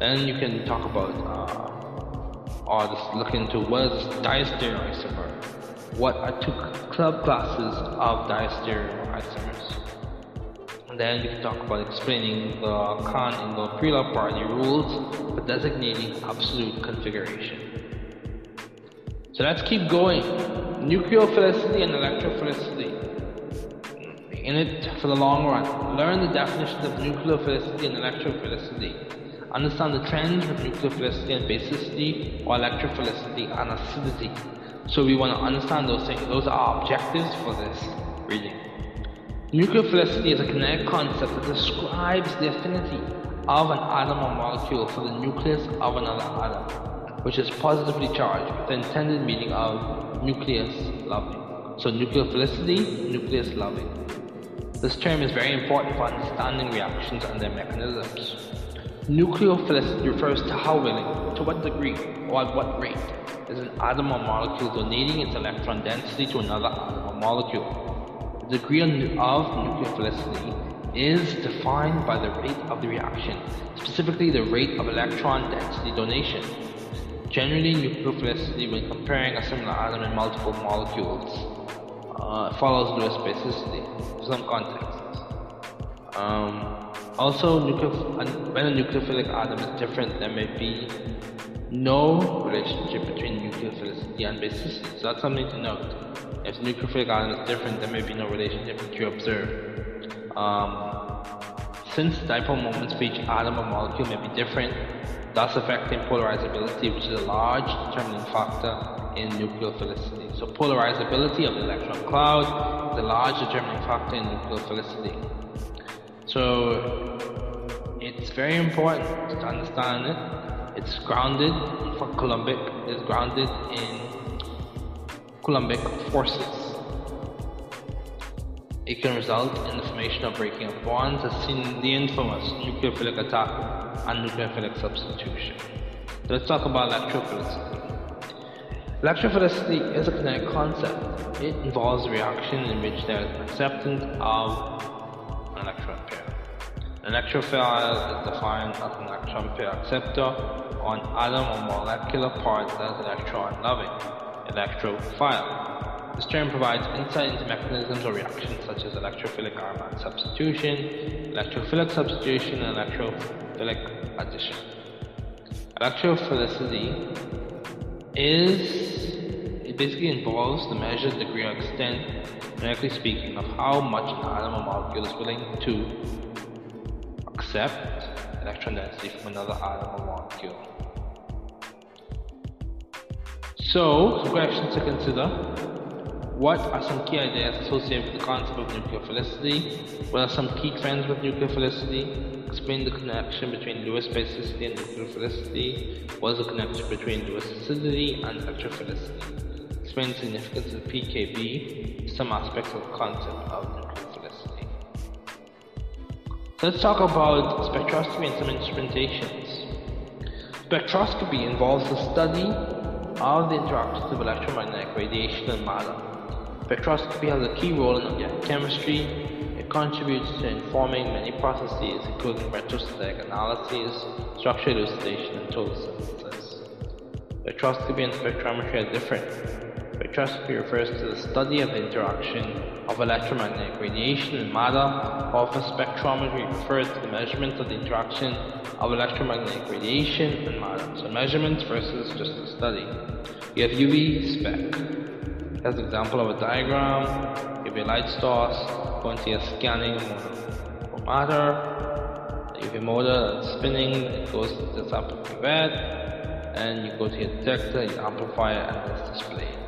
Then you can talk about, uh, or just look into what is diastereoisomer. What are two subclasses of diastereoisomers? And then you can talk about explaining the Cahn-Ingold Prelog parity rules for designating absolute configuration. So let's keep going. Nucleophilicity and electrophilicity. In it for the long run. Learn the definitions of nucleophilicity and electrophilicity. Understand the trends with nucleophilicity and basicity or electrophilicity and acidity. So we want to understand those things. Those are objectives for this reading. Nucleophilicity is a kinetic concept that describes the affinity of an atom or molecule for the nucleus of another atom which is positively charged with the intended meaning of nucleus loving. So nucleophilicity, nucleus loving. This term is very important for understanding reactions and their mechanisms. Nucleophilicity refers to how willing, to what degree, or at what rate is an atom or molecule donating its electron density to another atom or molecule. The degree of nucleophilicity is defined by the rate of the reaction, specifically the rate of electron density donation. Generally, nucleophilicity, when comparing a similar atom in multiple molecules, uh, follows Lewis basicity in some contexts. Um, also, when a nucleophilic atom is different, there may be no relationship between nucleophilicity and basicity. So that's something to note. If the nucleophilic atom is different, there may be no relationship that you observe. Um, since dipole moments for each atom or molecule may be different, thus affecting polarizability, which is a large determining factor in nuclear nucleophilicity. So polarizability of the electron cloud is a large determining factor in nuclear nucleophilicity. So it's very important to understand it it's grounded for Coulombic it's grounded in Coulombic forces. It can result in the formation of breaking of bonds as seen in the infamous nucleophilic attack and nucleophilic substitution. So let's talk about electrophilicity. Electrophilicity is a kinetic concept. It involves a reaction in which there is an acceptance of an electron pair. An electrophile is defined as an electron pair acceptor on atom or molecular part that is electron loving, electrophile. This term provides insight into mechanisms or reactions such as electrophilic aromatic substitution, electrophilic substitution, and electrophilic addition. Electrophilicity is it basically involves the measured degree or extent, numerically speaking, of how much an atom or molecule is willing to accept electron density from another atom or molecule. So, some questions to consider. What are some key ideas associated with the concept of nucleophilicity? What are some key trends with nucleophilicity? Explain the connection between Lewis basicity and nucleophilicity. What is the connection between Lewis acidity and electrophilicity? Explain the significance of PKB, some aspects of the concept of nuclear nucleophilicity. Let's talk about spectroscopy and some instrumentations. Spectroscopy involves the study of the interactions of electromagnetic radiation and matter. Spectroscopy has a key role in organic chemistry. It contributes to informing many processes, including retrosynthetic analysis, structure elucidation, and total synthesis. Spectroscopy and spectrometry are different. Spectroscopy refers to the study of the interaction of electromagnetic radiation and matter, while for spectrometry refers to the measurement of the interaction of electromagnetic radiation and matter. So measurements versus just a study. You have UV spec. As an example of a diagram, a light source, to your scanning for matter, UV motor spinning, it goes to the sample cuvette, and you go to your detector, your amplifier, and it's displayed.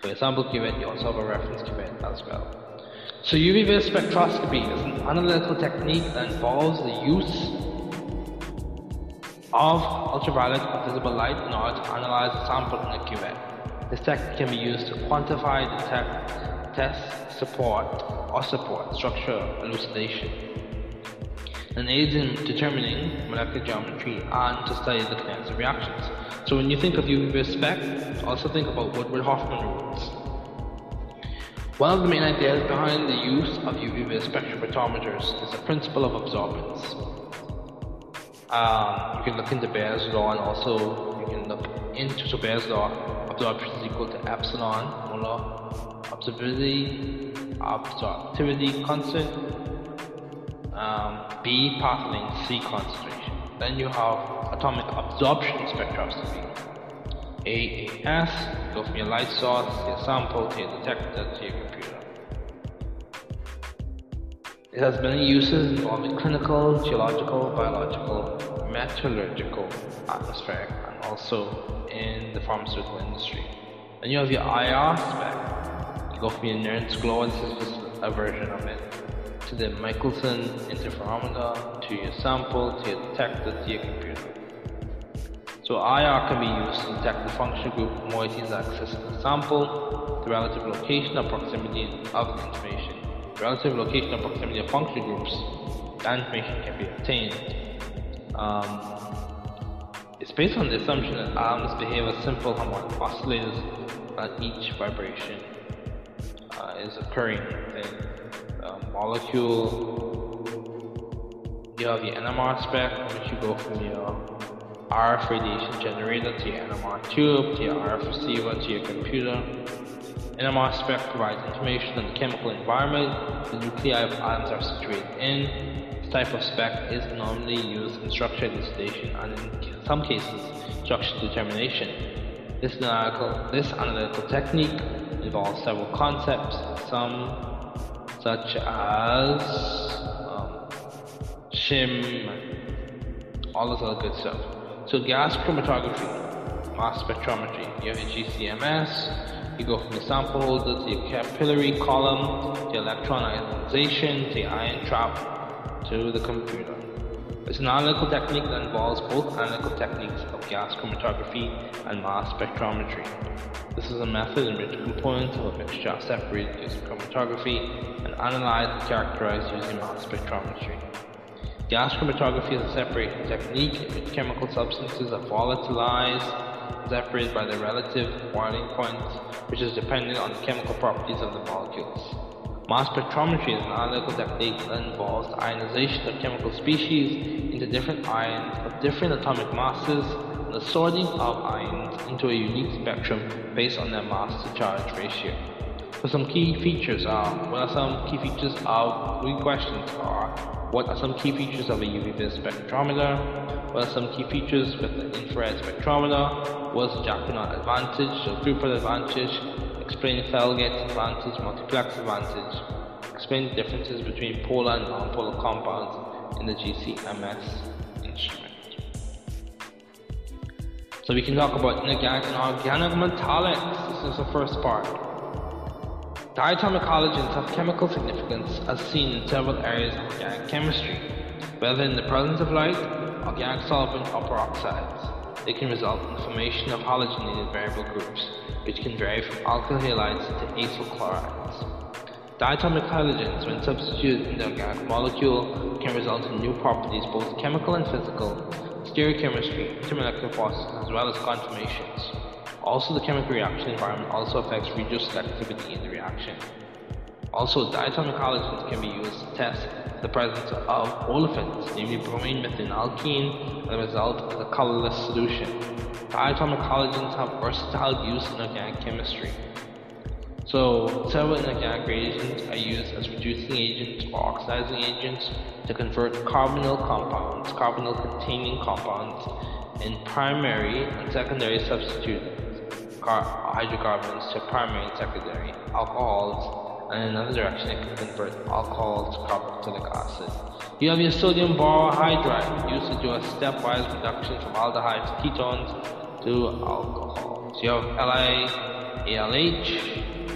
For example cuvette, you also have a reference cuvette as well. So UV-vis spectroscopy is an analytical technique that involves the use of ultraviolet or visible light in order to analyze a sample in a cuvette. This technique can be used to quantify, detect, test, support, or support structure elucidation, and aids in determining molecular geometry and to study the kinetics of reactions. So when you think of UV spec, also think about Woodward-Hoffmann rules. One of the main ideas behind the use of UV spectrophotometers is the principle of absorbance. Um, you can look into Beer's law and also you can look into so Beer's law, absorption is equal to epsilon molar absorptivity, absorptivity constant, um, B path length C concentration. Then you have atomic absorption spectroscopy. AAS, go from your light source, your sample, to your detector, to your computer. It has many uses involving clinical, geological, biological, metallurgical, atmospheric, also in the pharmaceutical industry. And you have your IR spec. You go from your Nernst glow, this is just a version of it to the Michelson interferometer, to your sample, to your detector, to your computer. So IR can be used to detect the function group moieties access to the sample, the relative location or proximity of the information, the relative location or proximity of function groups, that information can be obtained. Um, it's based on the assumption that atoms behave as simple harmonic oscillators at each vibration uh, is occurring. in a molecule, you have the NMR spec, which you go from your RF radiation generator to your NMR tube, to your RF receiver, to your computer. NMR spec provides information on the chemical environment the nuclei of atoms are situated in. This type of spec is normally used in structure elucidation and in some cases structure determination. This analytical, this analytical technique involves several concepts, some such as um, shim, all this other good stuff. So gas chromatography, mass spectrometry, you have your GCMS, you go from the sample holder to your capillary column, to electron ionization, to ion trap, to the computer. It's an analytical technique that involves both analytical techniques of gas chromatography and mass spectrometry. This is a method in which components of a mixture are separated using chromatography and analyzed and characterized using mass spectrometry. Gas chromatography is a separating technique in which chemical substances are volatilized separated by their relative boiling points, which is dependent on the chemical properties of the molecules. Mass spectrometry is an analytical technique that involves the ionization of chemical species into different ions of different atomic masses and the sorting of ions into a unique spectrum based on their mass to charge ratio. So some key features are, what are some key features of, three questions are, what are some key features of a UV-vis spectrometer? What are some key features with the infrared spectrometer? What is the Jacquinot advantage, the throughput advantage, Explain Fellgett advantage, multiplex advantage. Explain the differences between polar and nonpolar compounds in the GCMS instrument. So we can talk about inorganic and organic metallics. This is the first part. Diatomic halogens have chemical significance as seen in several areas of organic chemistry, whether in the presence of light, organic solvent, or peroxides. They can result in the formation of halogenated variable groups, which can vary from alkyl halides to acyl chlorides. Diatomic halogens, when substituted in the organic molecule, can result in new properties, both chemical and physical, stereochemistry, intermolecular forces, as well as conformations. Also, the chemical reaction environment also affects regioselectivity in the reaction. Also, diatomic halogens can be used to test the presence of olefins, namely bromine methane alkene, and the result of a colorless solution. Diatomic halogens have versatile use in organic chemistry. So, several inorganic reagents are used as reducing agents or oxidizing agents to convert carbonyl compounds, carbonyl containing compounds, in primary and secondary substitutes, hydrocarbons to primary and secondary alcohols and in another direction it can convert alcohol to carboxylic acid. You have your sodium borohydride used to do a stepwise reduction from aldehydes to ketones to alcohols. You have LiALH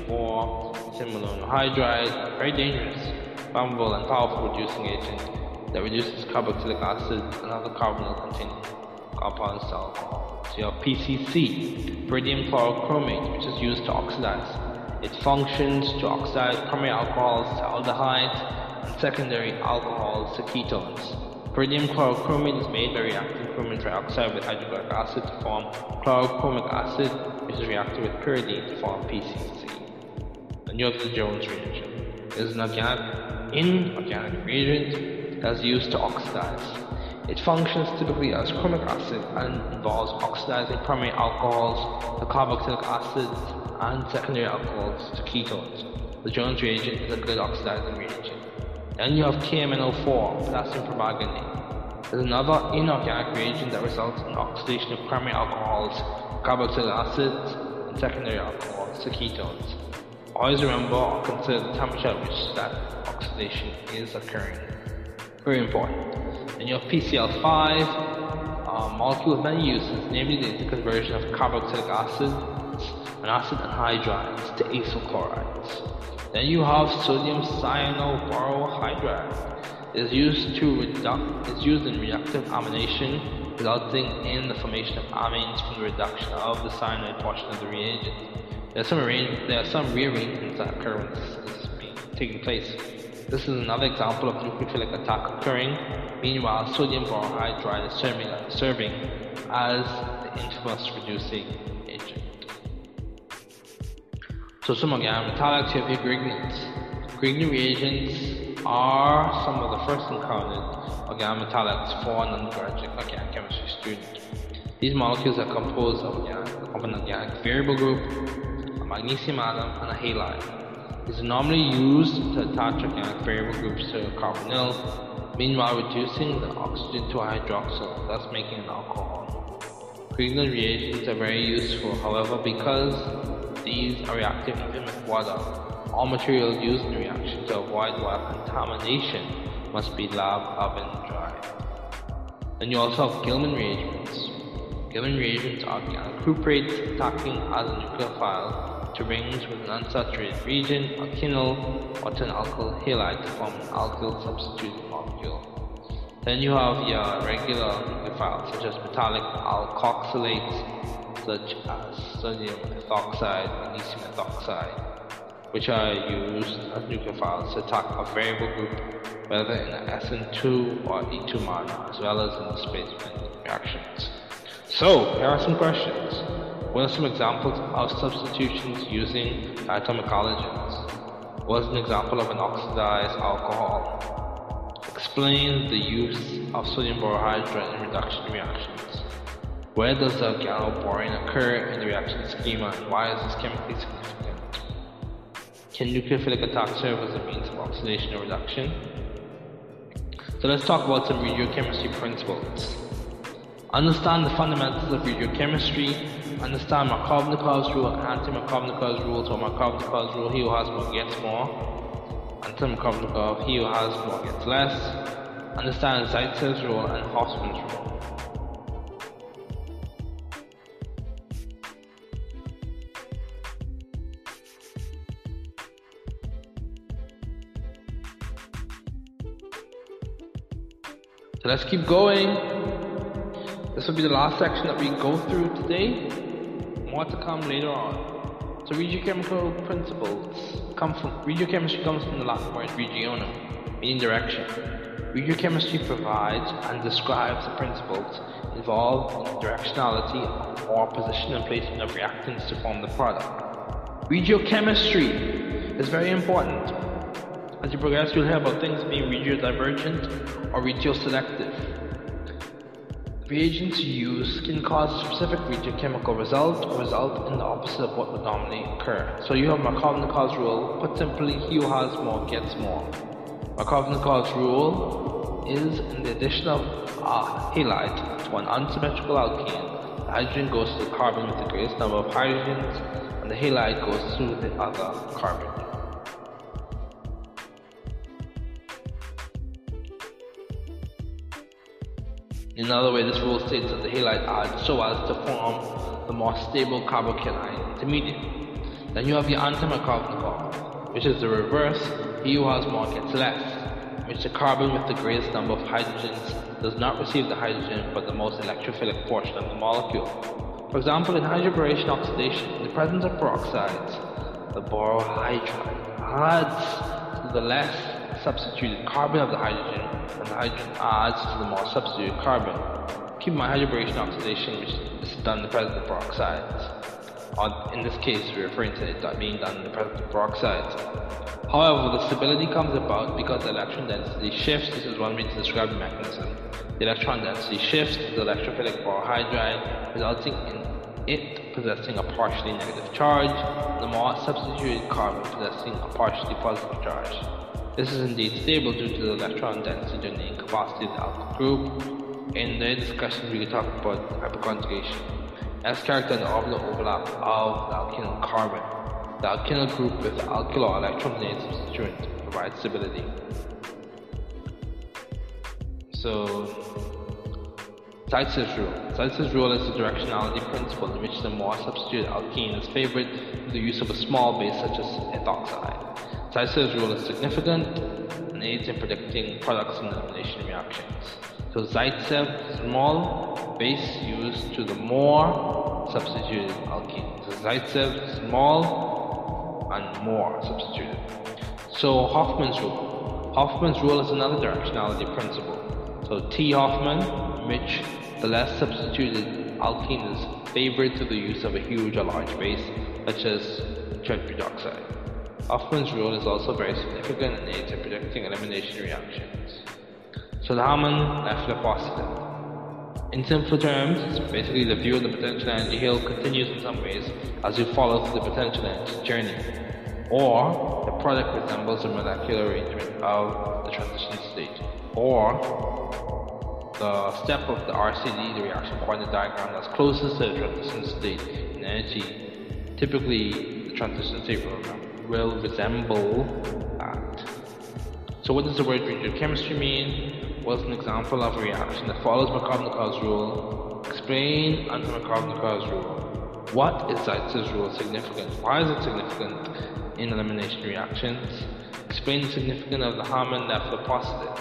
or simulone hydride, very dangerous, flammable and powerful reducing agent that reduces carboxylic acid and other carbonyl containing compounds to alcohol. So you have PCC, pyridium chlorochromate, which is used to oxidize it functions to oxidize primary alcohols to aldehydes and secondary alcohols to ketones. Pyridium chlorochromate is made by reacting chromium trioxide with hydrochloric acid to form chlorochromic acid, which is reacted with pyridine to form PCC. The Jones reagent. It is an organic, inorganic reagent that is used to oxidize. It functions typically as chromic acid and involves oxidizing primary alcohols to carboxylic acids and secondary alcohols to ketones. The Jones reagent is a good oxidizing reagent. Then you have KMNO4, potassium permanganate. There's another inorganic reagent that results in oxidation of primary alcohols, carboxylic acids, and secondary alcohols to ketones. Always remember or consider the temperature at which that oxidation is occurring. Very important. Then you have PCl5, a molecule with many uses, namely the conversion of carboxylic acid and acid anhydrides to acyl chlorides. Then you have sodium cyanoborohydride. Is used to reduct is used in reductive amination, resulting in the formation of amines from the reduction of the cyanide portion of the reagent. There are some, there are some rearrangements that occur when this is being, taking place. This is another example of nucleophilic attack occurring. Meanwhile, sodium borohydride is serving, serving as the infamous reducing. So some your Grignards. Grignard reagents are some of the first encountered organometallics for an undergraduate organic chemistry student. These molecules are composed of, of an organic variable group, a magnesium atom, and a halide. It's normally used to attach organic variable groups to a carbonyl, meanwhile reducing the oxygen to a hydroxyl, thus making an alcohol. Grignard reagents are very useful, however, because these are reactive even with water. All materials used in the reaction to avoid water contamination must be lab oven dry. Then you also have Gilman reagents. Gilman reagents are organic cuprates attacking as a nucleophile to rings with an unsaturated region, alkenyl, or to an alkyl halide to form an alkyl substituted molecule. Then you have your regular nucleophiles such as metallic alkoxylates such as sodium ethoxide, magnesium ethoxide, which are used as nucleophiles to attack a variable group whether in an SN2 or E2 manner as well as in displacement reactions. So, here are some questions. What are some examples of substitutions using atomic halogens? What is an example of an oxidized alcohol? Explain the use of sodium borohydride in reduction reactions. Where does the organoborane occur in the reaction schema and why is this chemically significant? Can nucleophilic attack serve as a means of oxidation or reduction? So let's talk about some regiochemistry principles. Understand the fundamentals of regiochemistry. Understand Markovnikov's rule anti-Markovnikov's rule. So Markovnikov's rule, he who has more gets more. Anti-Markovnikov, he who has more gets less. Understand Zaitsev's rule and Hofmann's rule. Let's keep going. This will be the last section that we go through today. More to come later on. So regiochemical principles come from regiochemistry comes from the Latin word regionum, meaning direction. Regiochemistry provides and describes the principles involved in the directionality or position and placement of reactants to form the product. Regiochemistry is very important. As you progress, you'll hear about things being regiodivergent or regio regioselective. Reagents used can cause a specific regiochemical result or result in the opposite of what would normally occur. So you have Markovnikov's rule. Put simply, he who has more gets more. Markovnikov's rule is in the addition of a halide to an unsymmetrical alkene, the hydrogen goes to the carbon with the greatest number of hydrogens, and the halide goes to the other carbon. In another way, this rule states that the halide adds so as to form the more stable carbocation intermediate. Then you have your anti-Markovnikov, which is the reverse, he who has more gets less, which the carbon with the greatest number of hydrogens does not receive the hydrogen but the most electrophilic portion of the molecule. For example, in hydroboration oxidation, in the presence of peroxides, the borohydride adds to the less substituted carbon of the hydrogen, and the hydrogen adds to the more substituted carbon. Keep in mind hydroboration oxidation, which is done in the presence of peroxides. Or in this case, we're referring to it being done in the presence of peroxides. However, the stability comes about because the electron density shifts. This is one way to describe the mechanism. The electron density shifts to the electrophilic borohydride, resulting in it possessing a partially negative charge, the more substituted carbon possessing a partially positive charge. This is indeed stable due to the electron density and the capacity of the alkyl group. In the discussion, we talk about hyperconjugation as character and the orbital overlap of the alkyl carbon. The alkyl group with alkyl or electron substituent provides stability. So, Zaitsev's rule. Zaitsev's rule is the directionality principle in which the more substituted alkene is favored with the use of a small base such as ethoxide. Zaitsev's rule is significant and aids in predicting products and elimination reactions. So Zaitsev small base used to the more substituted alkene. So Zaitsev small and more substituted. So Hofmann's rule. Hofmann's rule is another directionality principle. So T Hofmann, which the less substituted alkene is favored to the use of a huge or large base, such as oxide. Hofmann's rule is also very significant in aids in predicting elimination reactions. So the Hammond-Leffler postulate. In simple terms, it's basically the view of the potential energy hill continues in some ways as you follow through the potential energy journey. Or the product resembles the molecular arrangement of the transition state. Or the step of the RCD, the reaction coordinate diagram, that's closest to the transition state in energy. Typically, the transition state will, will resemble that. So what does the word regiochemistry mean? What's an example of a reaction that follows Markovnikov's rule. Explain under Markovnikov's rule. What is Zaitz's rule significant? Why is it significant in elimination reactions? Explain the significance of the Hammond-Leffler postulate.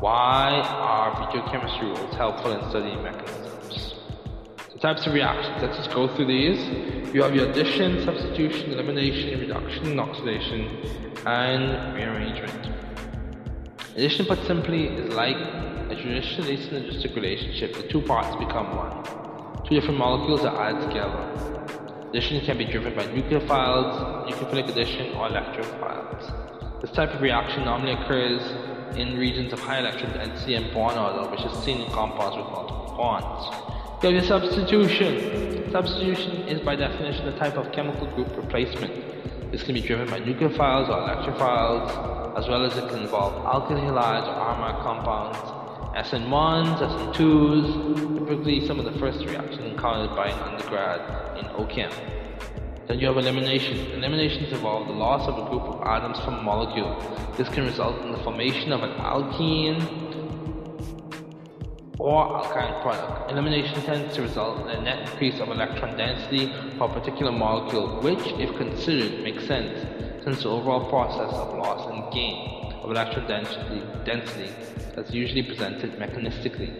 Why are regiochemistry rules helpful in studying mechanisms? Types of reactions, let's just go through these. You have your addition, substitution, elimination, reduction, oxidation, and rearrangement. Addition, put simply, is like a traditional synergistic relationship. The two parts become one. Two different molecules are added together. Addition can be driven by nucleophiles, nucleophilic addition, or electrophiles. This type of reaction normally occurs in regions of high electron density and bond order, which is seen in compounds with multiple bonds. Your substitution. Substitution is by definition a type of chemical group replacement. This can be driven by nucleophiles or electrophiles, as well as it can involve alkyl halides or aromatic compounds, SN1s, SN2s, typically some of the first reactions encountered by an undergrad in OChem. Then you have elimination. Eliminations involve the loss of a group of atoms from a molecule. This can result in the formation of an alkene or alkyne product. Elimination tends to result in a net increase of electron density for a particular molecule, which, if considered, makes sense since the overall process of loss and gain of electron density, density is usually presented mechanistically.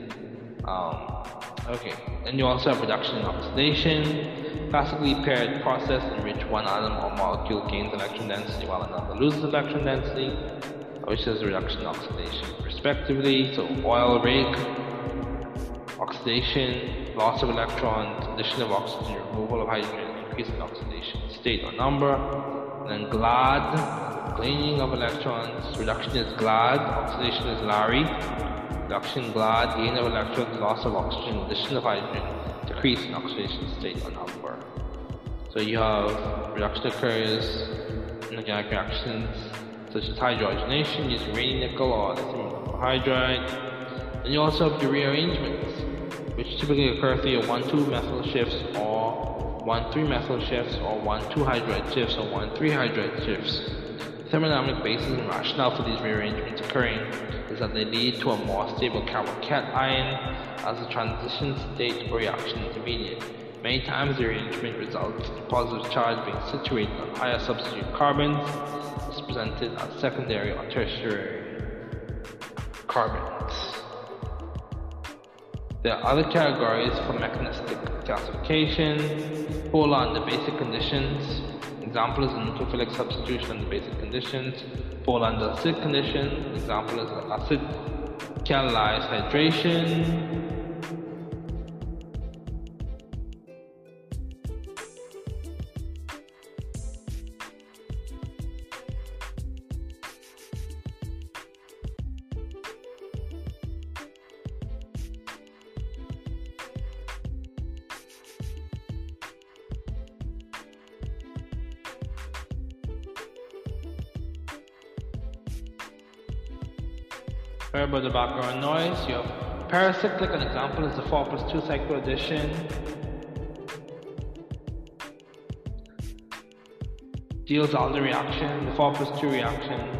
Um, okay, then you also have reduction and oxidation, classically paired process in which one atom or molecule gains electron density while another loses electron density, which is reduction and oxidation respectively. So oil rig, oxidation, loss of electrons, addition of oxygen, removal of hydrogen, increase in oxidation state or number, then GLAD, cleaning of electrons, reduction is GLAD, oxidation is Larry, reduction GLAD, gain of electrons, loss of oxygen, addition of hydrogen, decrease in oxidation state or number. So you have reduction occurs in organic reactions such as hydrogenation using Raney nickel or lithium hydride. And you also have the rearrangements, which typically occur through 1-2 methyl shifts or 1-3 methyl shifts or 1-2 hydride shifts or 1-3 hydride shifts. The thermodynamic basis and rationale for these rearrangements occurring is that they lead to a more stable carbon-cation as the transition state or reaction intermediate. Many times the arrangement results in positive charge being situated on higher substitute carbons, is presented as secondary or tertiary carbons. There are other categories for mechanistic classification, fall under basic conditions. Example is a nucleophilic substitution under basic conditions. Fall under acid condition. Example is acid catalyzed hydration. Heard about the background noise. You have pericyclic, an example is the 4 plus 2 cycloaddition. Deals all the reaction. The 4 plus 2 reaction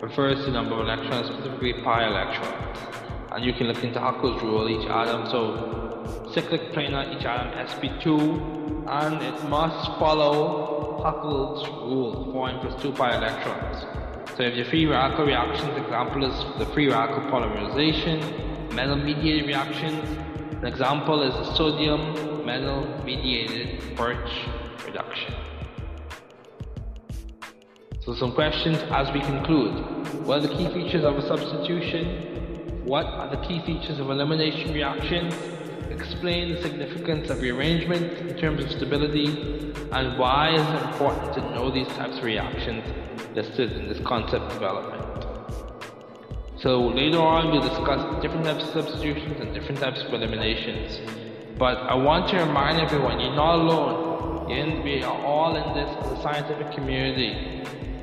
refers to number of electrons, specifically pi electrons. And you can look into Huckel's rule, each atom. So cyclic planar, each atom sp2, and it must follow Huckel's rule, 4n plus 2 pi electrons. So if your free radical reactions, example is the free radical polymerization, metal mediated reactions. An example is the sodium metal mediated Birch reduction. So some questions as we conclude. What are the key features of a substitution? What are the key features of elimination reactions? Explain the significance of rearrangement in terms of stability and why is it important to know these types of reactions listed in this concept development. So later on we'll discuss different types of substitutions and different types of eliminations. But I want to remind everyone, you're not alone. In, we are all in this scientific community.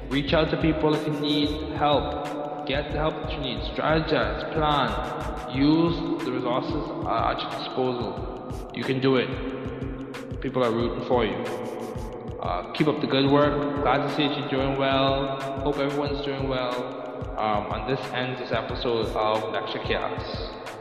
Reach out to people if you need help. Get the help that you need. Strategize, plan, use the resources at your disposal. You can do it. People are rooting for you. Uh, keep up the good work. Glad to see you're doing well. Hope everyone's doing well. Um, and this ends this episode of Lecture-casts.